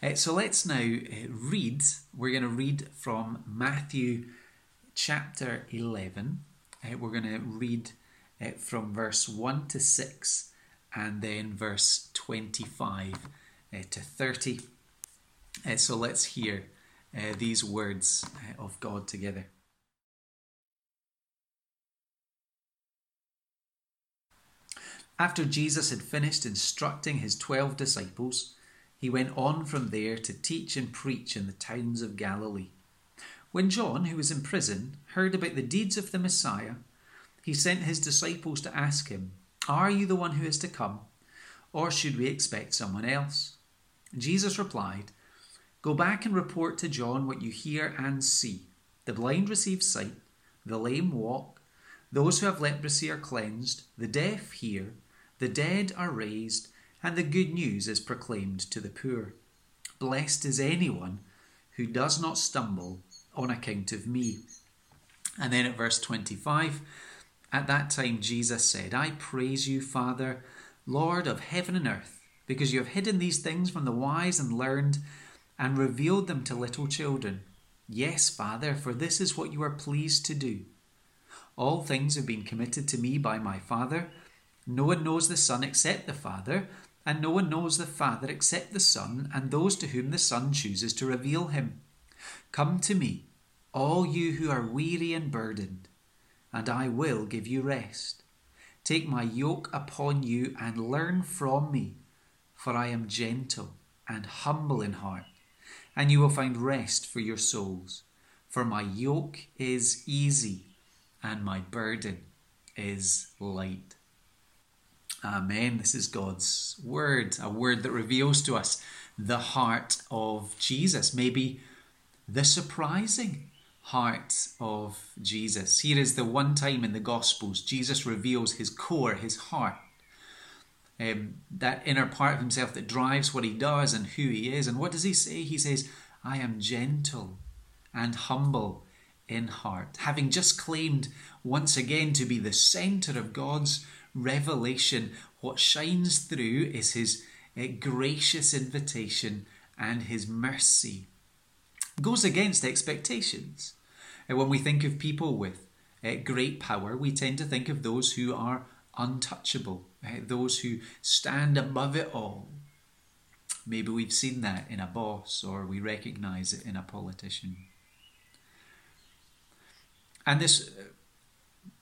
Uh, so let's now uh, read. We're going to read from Matthew chapter 11. Uh, we're going to read uh, from verse 1 to 6 and then verse 25 uh, to 30. Uh, so let's hear these words of God together. After Jesus had finished instructing his twelve disciples, he went on from there to teach and preach in the towns of Galilee. When John, who was in prison, heard about the deeds of the Messiah, he sent his disciples to ask him, Are you the one who is to come, or should we expect someone else? Jesus replied, Go back and report to John what you hear and see. The blind receive sight, the lame walk, those who have leprosy are cleansed, the deaf hear the dead are raised, and the good news is proclaimed to the poor. Blessed is anyone who does not stumble on account of me. And then at verse 25, at that time Jesus said, I praise you, Father, Lord of heaven and earth, because you have hidden these things from the wise and learned and revealed them to little children. Yes, Father, for this is what you are pleased to do. All things have been committed to me by my Father. No one knows the Son except the Father, and no one knows the Father except the Son, and those to whom the Son chooses to reveal him. Come to me, all you who are weary and burdened, and I will give you rest. Take my yoke upon you and learn from me, for I am gentle and humble in heart, and you will find rest for your souls. For my yoke is easy and my burden is light. Amen. This is God's word, a word that reveals to us the heart of Jesus, maybe the surprising heart of Jesus. Here is the one time in the Gospels Jesus reveals his core, his heart. Um, that inner part of himself that drives what he does and who he is. And what does he say? He says, I am gentle and humble in heart. Having just claimed once again to be the centre of God's revelation, what shines through is his uh, gracious invitation and his mercy. Goes against expectations. Uh, when we think of people with uh, great power, we tend to think of those who are untouchable, those who stand above it all. Maybe we've seen that in a boss or we recognize it in a politician. And this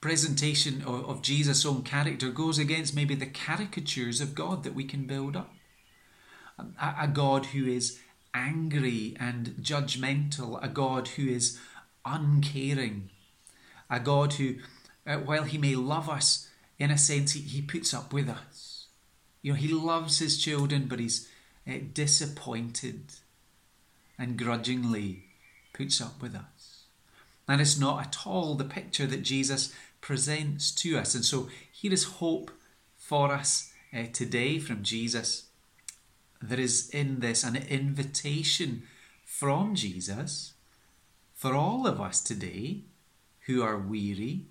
presentation of, of Jesus' own character goes against maybe the caricatures of God that we can build up. A, a God who is angry and judgmental, a God who is uncaring, a God who, uh, while he may love us, in a sense, he, he puts up with us. You know, he loves his children, but he's uh, disappointed and grudgingly puts up with us. And it's not at all the picture that Jesus presents to us. And so here is hope for us uh, today from Jesus. There is in this an invitation from Jesus for all of us today who are weary,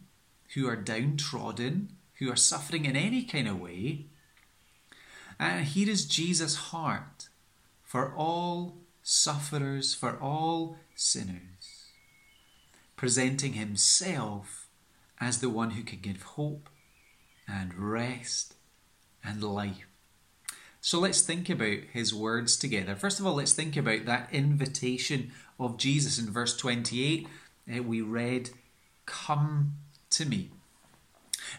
who are downtrodden, who are suffering in any kind of way. And here is Jesus' heart for all sufferers, for all sinners, presenting himself as the one who can give hope and rest and life. So let's think about his words together. First of all, let's think about that invitation of Jesus in verse 28. Uh, we read, Come to me.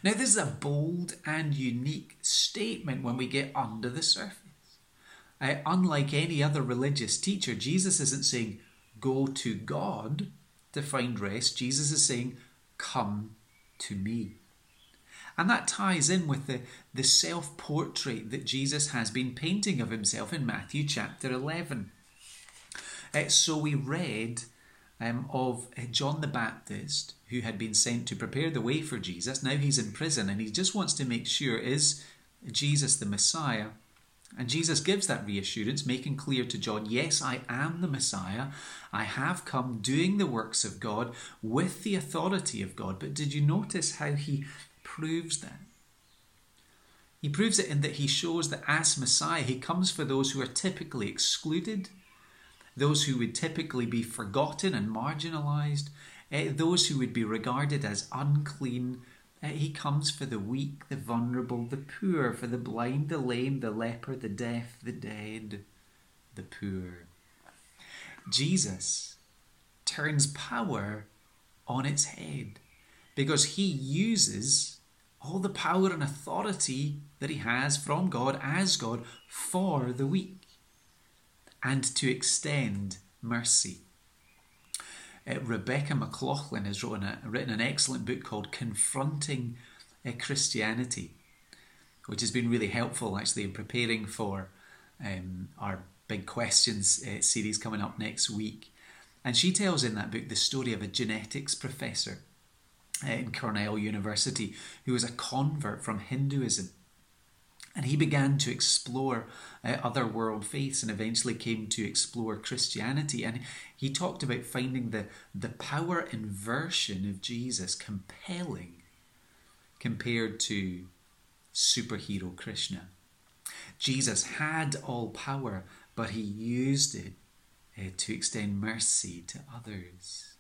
Now, this is a bold and unique statement when we get under the surface. Uh, unlike any other religious teacher, Jesus isn't saying, Go to God to find rest. Jesus is saying, Come to me. And that ties in with the, the self portrait that Jesus has been painting of himself in Matthew chapter 11. Uh, so we read um, of uh, John the Baptist, who had been sent to prepare the way for Jesus. Now he's in prison and he just wants to make sure is Jesus the Messiah? And Jesus gives that reassurance, making clear to John, Yes, I am the Messiah. I have come doing the works of God with the authority of God. But did you notice how he proves that? He proves it in that he shows that as Messiah, he comes for those who are typically excluded, those who would typically be forgotten and marginalized, uh, those who would be regarded as unclean. Uh, he comes for the weak, the vulnerable, the poor, for the blind, the lame, the leper, the deaf, the dead, the poor. Jesus turns power on its head because he uses all the power and authority that he has from God as God for the weak and to extend mercy. Uh, Rebecca McLaughlin has written, a, written an excellent book called Confronting uh, Christianity, which has been really helpful actually in preparing for um, our Big Questions uh, series coming up next week. And she tells in that book the story of a genetics professor uh, in Cornell University who was a convert from Hinduism. And he began to explore uh, other world faiths and eventually came to explore Christianity. And he talked about finding the, the power inversion of Jesus compelling compared to superhero Krishna. Jesus had all power, but he used it uh, to extend mercy to others.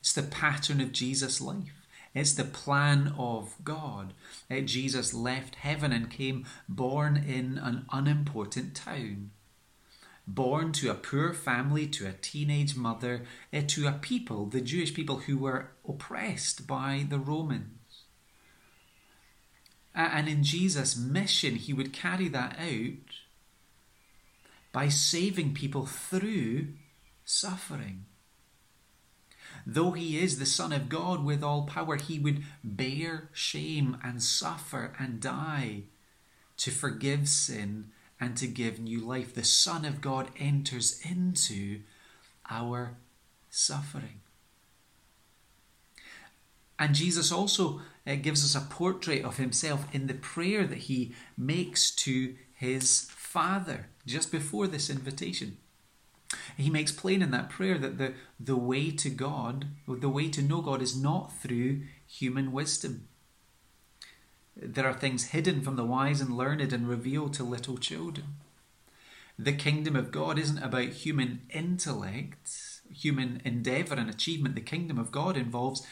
It's the pattern of Jesus' life. It's the plan of God. Uh, Jesus left heaven and came born in an unimportant town. Born to a poor family, to a teenage mother, uh, to a people, the Jewish people who were oppressed by the Romans. And in Jesus' mission, he would carry that out by saving people through suffering. Though he is the Son of God with all power, he would bear shame and suffer and die to forgive sin and to give new life. The Son of God enters into our suffering. And Jesus also uh, gives us a portrait of himself in the prayer that he makes to his Father just before this invitation. He makes plain in that prayer that the, the way to God, the way to know God, is not through human wisdom. There are things hidden from the wise and learned and revealed to little children. The kingdom of God isn't about human intellect, human endeavour and achievement. The kingdom of God involves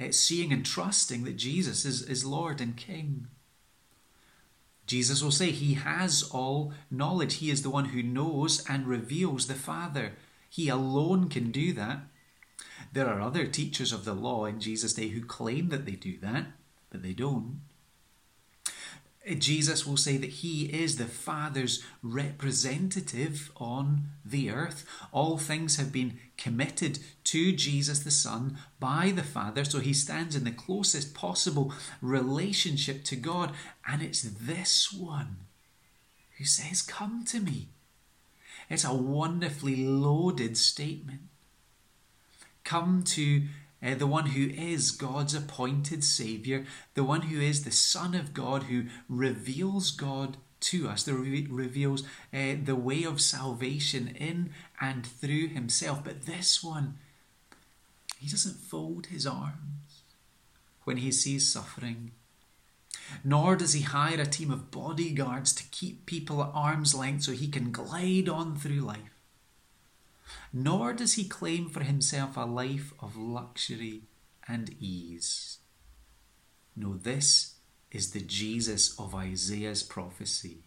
uh, seeing and trusting that Jesus is, is Lord and King. Jesus will say he has all knowledge. He is the one who knows and reveals the Father. He alone can do that. There are other teachers of the law in Jesus' day who claim that they do that, but they don't. Jesus will say that he is the Father's representative on the earth. All things have been committed to Jesus the Son by the Father, so he stands in the closest possible relationship to God. And it's this one who says, Come to me. It's a wonderfully loaded statement. Come to uh, the one who is God's appointed Saviour, the one who is the Son of God, who reveals God to us, that re- reveals uh, the way of salvation in and through Himself. But this one, He doesn't fold His arms when He sees suffering. Nor does he hire a team of bodyguards to keep people at arm's length so he can glide on through life nor does he claim for himself a life of luxury and ease. No, this is the Jesus of Isaiah's prophecy.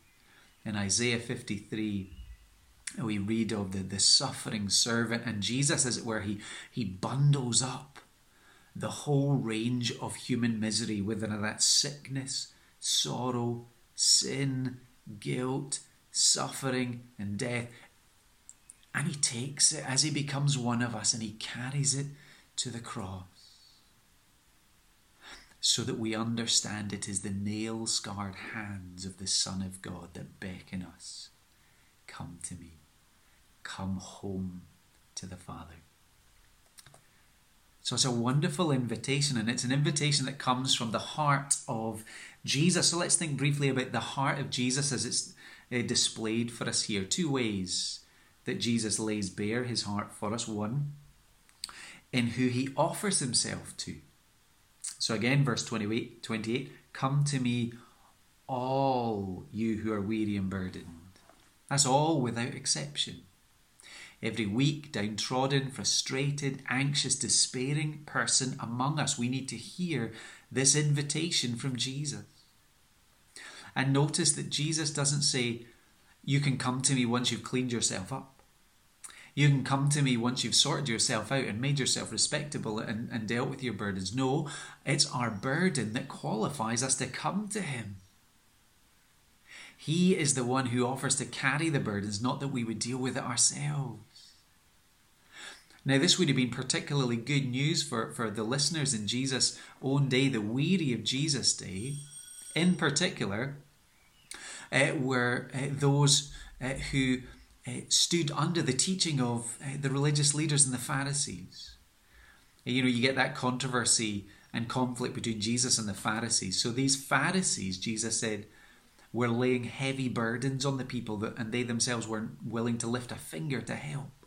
In Isaiah 53, we read of the, the suffering servant, and Jesus, as it were, he, he bundles up the whole range of human misery within that sickness, sorrow, sin, guilt, suffering, and death. And he takes it as he becomes one of us and he carries it to the cross so that we understand it is the nail scarred hands of the Son of God that beckon us Come to me, come home to the Father. So it's a wonderful invitation, and it's an invitation that comes from the heart of Jesus. So let's think briefly about the heart of Jesus as it's uh, displayed for us here. Two ways that Jesus lays bare his heart for us. One, in who he offers himself to. So again, verse 28, 28 Come to me, all you who are weary and burdened. That's all without exception. Every weak, downtrodden, frustrated, anxious, despairing person among us, we need to hear this invitation from Jesus. And notice that Jesus doesn't say, You can come to me once you've cleaned yourself up. You can come to me once you've sorted yourself out and made yourself respectable and, and dealt with your burdens. No, it's our burden that qualifies us to come to Him. He is the one who offers to carry the burdens, not that we would deal with it ourselves. Now, this would have been particularly good news for, for the listeners in Jesus' own day, the weary of Jesus' day. In particular, uh, were uh, those uh, who stood under the teaching of the religious leaders and the Pharisees. You know, you get that controversy and conflict between Jesus and the Pharisees. So these Pharisees, Jesus said, were laying heavy burdens on the people that, and they themselves weren't willing to lift a finger to help.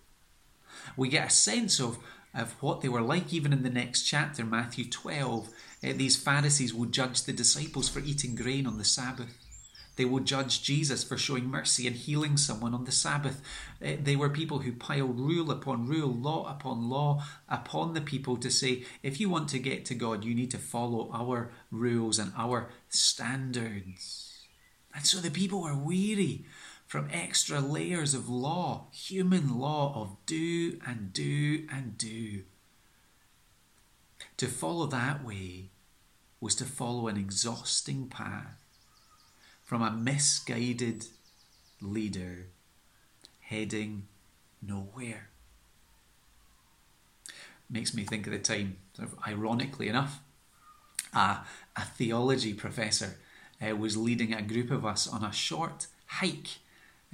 We get a sense of, of what they were like even in the next chapter, Matthew 12. Uh, these Pharisees will judge the disciples for eating grain on the Sabbath. They will judge Jesus for showing mercy and healing someone on the Sabbath. Uh, they were people who piled rule upon rule, law upon law upon the people to say, if you want to get to God, you need to follow our rules and our standards. And so the people were weary from extra layers of law, human law of do and do and do. To follow that way was to follow an exhausting path from a misguided leader heading nowhere. Makes me think of the time, sort of ironically enough, a, a theology professor uh, was leading a group of us on a short hike.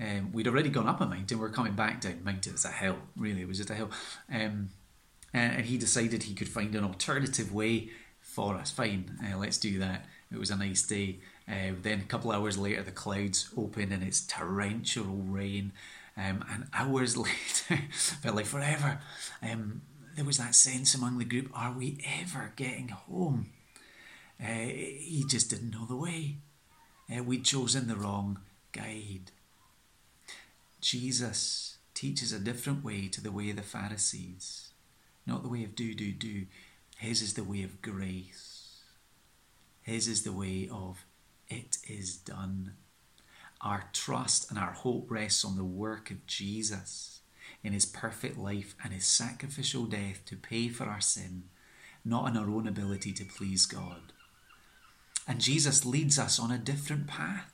Um, we'd already gone up a mountain, we are coming back down mountain. It's a hill, really, it was just a hill. Um, and, and, he decided he could find an alternative way for us. Fine, uh, let's do that. It was a nice day. Uh, then a couple hours later, the clouds open and it's torrential rain. Um, and hours later, felt like forever, um, there was that sense among the group are we ever getting home? Uh, he just didn't know the way. Uh, we'd chosen the wrong guide. Jesus teaches a different way to the way of the Pharisees, not the way of do, do, do. His is the way of grace. His is the way of it is done. Our trust and our hope rests on the work of Jesus in his perfect life and his sacrificial death to pay for our sin, not on our own ability to please God. And Jesus leads us on a different path.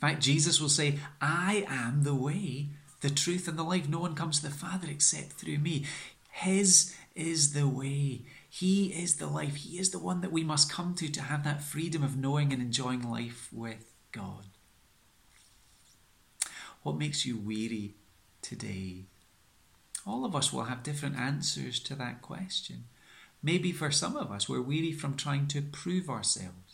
In fact, Jesus will say, I am the way, the truth, and the life. No one comes to the Father except through me. His is the way. He is the life. He is the one that we must come to to have that freedom of knowing and enjoying life with God. What makes you weary today? All of us will have different answers to that question. Maybe for some of us, we're weary from trying to prove ourselves.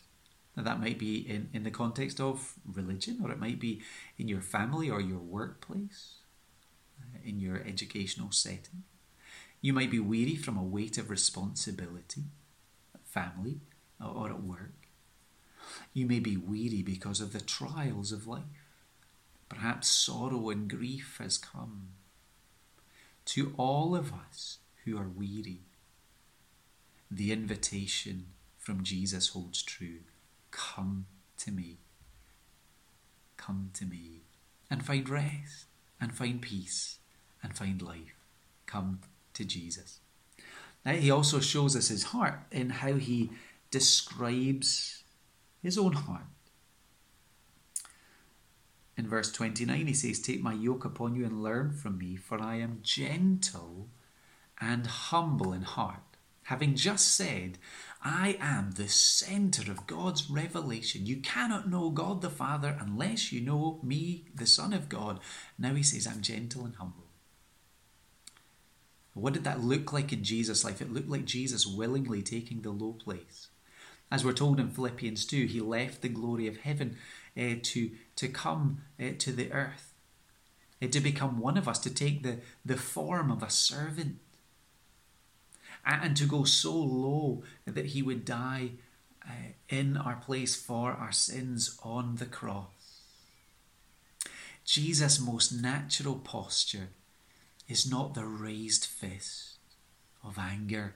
Now, that might be in, in the context of religion, or it might be in your family or your workplace, uh, in your educational setting. You might be weary from a weight of responsibility, family or at work. You may be weary because of the trials of life. Perhaps sorrow and grief has come. To all of us who are weary, the invitation from Jesus holds true. Come to me. Come to me and find rest and find peace and find life. Come to Jesus. Now, he also shows us his heart in how he describes his own heart. In verse 29, he says, Take my yoke upon you and learn from me, for I am gentle and humble in heart. Having just said, I am the center of God's revelation. You cannot know God the Father unless you know me, the Son of God. Now he says, I'm gentle and humble. What did that look like in Jesus' life? It looked like Jesus willingly taking the low place. As we're told in Philippians 2, he left the glory of heaven uh, to, to come uh, to the earth, uh, to become one of us, to take the, the form of a servant, and to go so low that he would die uh, in our place for our sins on the cross. Jesus' most natural posture is not the raised fist of anger,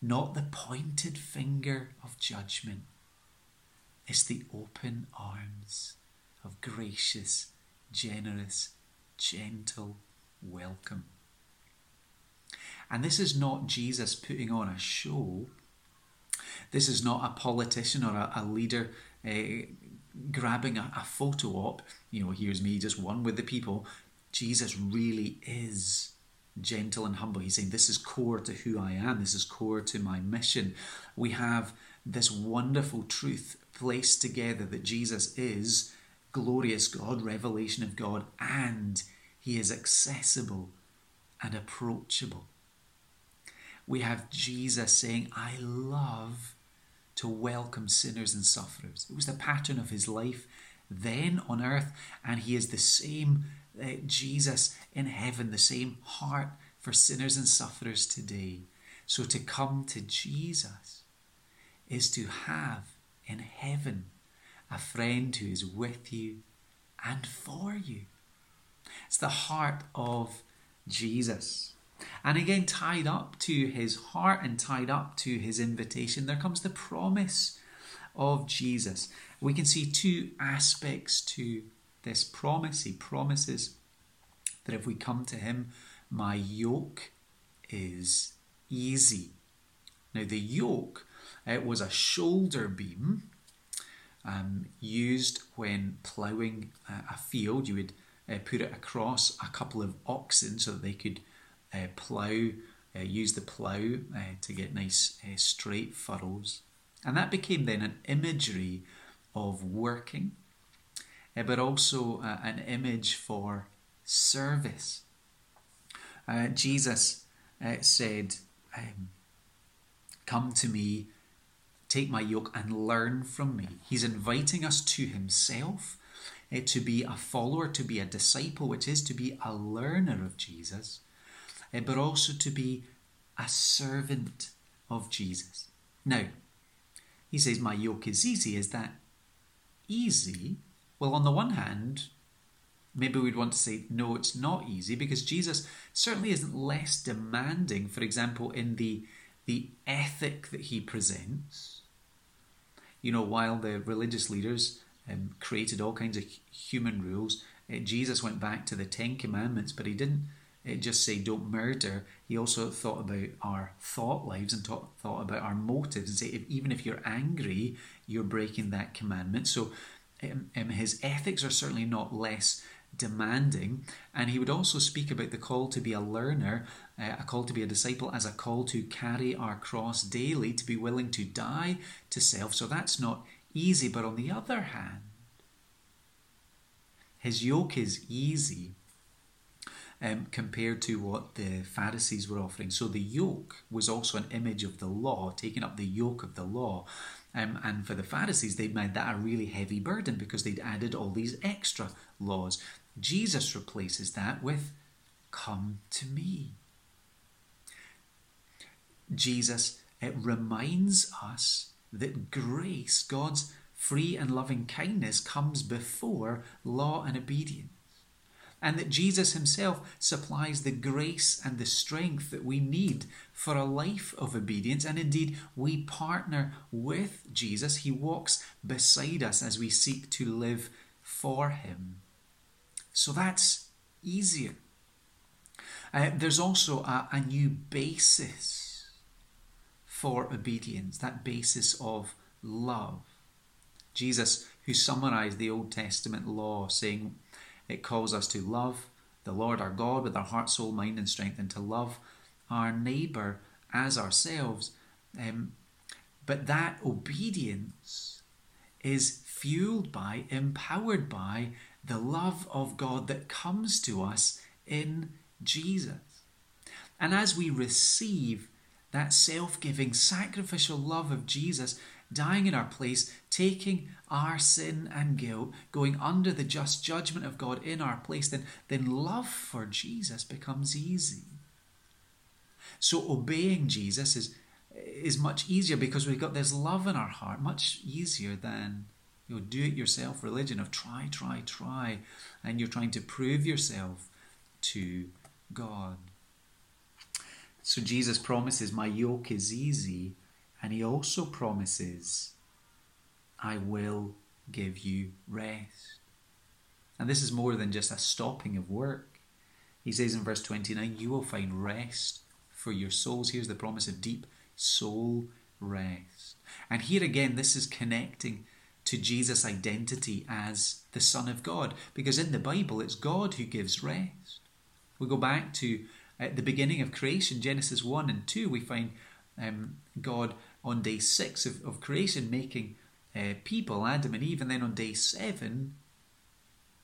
not the pointed finger of judgment. It's the open arms of gracious, generous, gentle welcome. And this is not Jesus putting on a show. This is not a politician or a, a leader uh, grabbing a, a photo op. You know, here's me, just one with the people. Jesus really is gentle and humble. He's saying, This is core to who I am, this is core to my mission. We have this wonderful truth placed together that Jesus is glorious God, revelation of God, and he is accessible and approachable. We have Jesus saying, I love to welcome sinners and sufferers. It was the pattern of his life then on earth, and he is the same uh, Jesus in heaven, the same heart for sinners and sufferers today. So to come to Jesus is to have in heaven a friend who is with you and for you. It's the heart of Jesus. And again, tied up to his heart and tied up to his invitation, there comes the promise of Jesus. We can see two aspects to this promise. He promises that if we come to him, my yoke is easy. Now, the yoke it was a shoulder beam um, used when ploughing a field. You would uh, put it across a couple of oxen so that they could uh, plough, uh, use the plough uh, to get nice uh, straight furrows. And that became then an imagery of working, uh, but also an image for service. Jesus said, um, Come to me, take my yoke, and learn from me. He's inviting us to himself uh, to be a follower, to be a disciple, which is to be a learner of Jesus, uh, but also to be a servant of Jesus. Now, he says, My yoke is easy. Is that easy? Well, on the one hand, maybe we'd want to say, no, it's not easy because Jesus certainly isn't less demanding, for example, in the, the ethic that he presents. You know, while the religious leaders um, created all kinds of human rules. Uh, Jesus went back to the Ten Commandments, but he didn't just say don't murder. He also thought about our thought lives and thought, thought about our motives and say if, even if you're angry, you're breaking that commandment. So um, um, his ethics are certainly not less demanding. And he would also speak about the call to be a learner, uh, a call to be a disciple, as a call to carry our cross daily, to be willing to die to self. So that's not easy. But on the other hand, his yoke is easy um, compared to what the Pharisees were offering. So the yoke was also an image of the law, taking up the yoke of the law. Um, and for the Pharisees, they'd made that a really heavy burden because they'd added all these extra laws. Jesus replaces that with, Come to me. Jesus it reminds us that grace, God's free and loving kindness, comes before law and obedience. And that Jesus himself supplies the grace and the strength that we need for a life of obedience. And indeed, we partner with Jesus. He walks beside us as we seek to live for him. So that's easier. Uh, there's also a, a new basis for obedience, that basis of love. Jesus, who summarized the Old Testament law, saying it calls us to love the Lord our God with our heart, soul, mind, and strength, and to love our neighbour as ourselves. Um, but that obedience is fueled by, empowered by the love of God that comes to us in Jesus. And as we receive that self giving, sacrificial love of Jesus dying in our place, taking our sin and guilt, going under the just judgment of God in our place, then, then love for Jesus becomes easy. So obeying Jesus is is much easier because we've got this love in our heart, much easier than you know, do it yourself religion of try, try, try, and you're trying to prove yourself to God. So Jesus promises, My yoke is easy, and he also promises, I will give you rest. And this is more than just a stopping of work. He says in verse 29, You will find rest for your souls. Here's the promise of deep soul rest. And here again, this is connecting to Jesus' identity as the Son of God, because in the Bible, it's God who gives rest. We go back to at the beginning of creation, Genesis 1 and 2, we find um, God on day 6 of, of creation making uh, people, Adam and Eve, and then on day 7,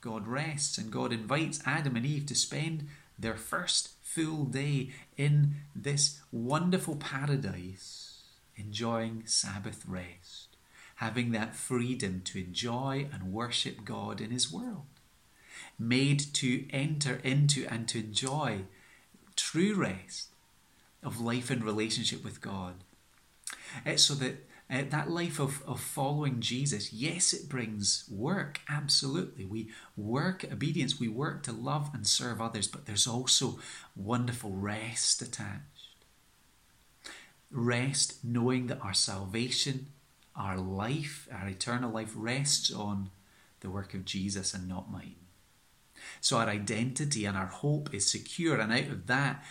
God rests and God invites Adam and Eve to spend their first full day in this wonderful paradise, enjoying Sabbath rest, having that freedom to enjoy and worship God in His world, made to enter into and to enjoy true rest of life and relationship with God. It's so that uh, that life of, of following Jesus, yes, it brings work, absolutely. We work obedience, we work to love and serve others, but there's also wonderful rest attached. Rest knowing that our salvation, our life, our eternal life rests on the work of Jesus and not mine. So our identity and our hope is secure, and out of that,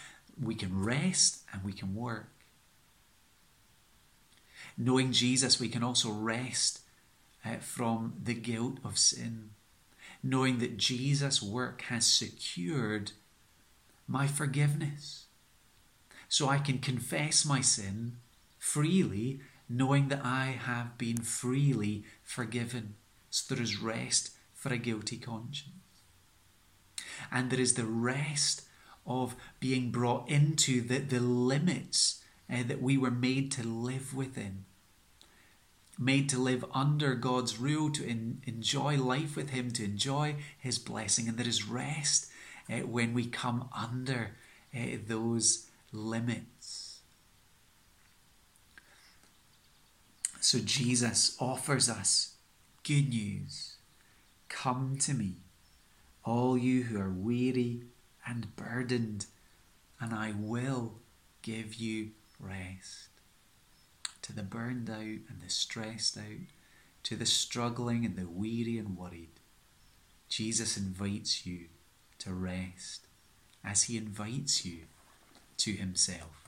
we can rest and we can work. Knowing Jesus, we can also rest uh, from the guilt of sin. Knowing that Jesus' work has secured my forgiveness. So I can confess my sin freely, knowing that I have been freely forgiven. So there is rest for a guilty conscience. And there is the rest of being brought into the, the limits uh, that we were made to live within. Made to live under God's rule, to enjoy life with Him, to enjoy His blessing. And there is rest uh, when we come under uh, those limits. So Jesus offers us good news. Come to me, all you who are weary and burdened, and I will give you rest. To the burned out and the stressed out, to the struggling and the weary and worried, Jesus invites you to rest as he invites you to himself.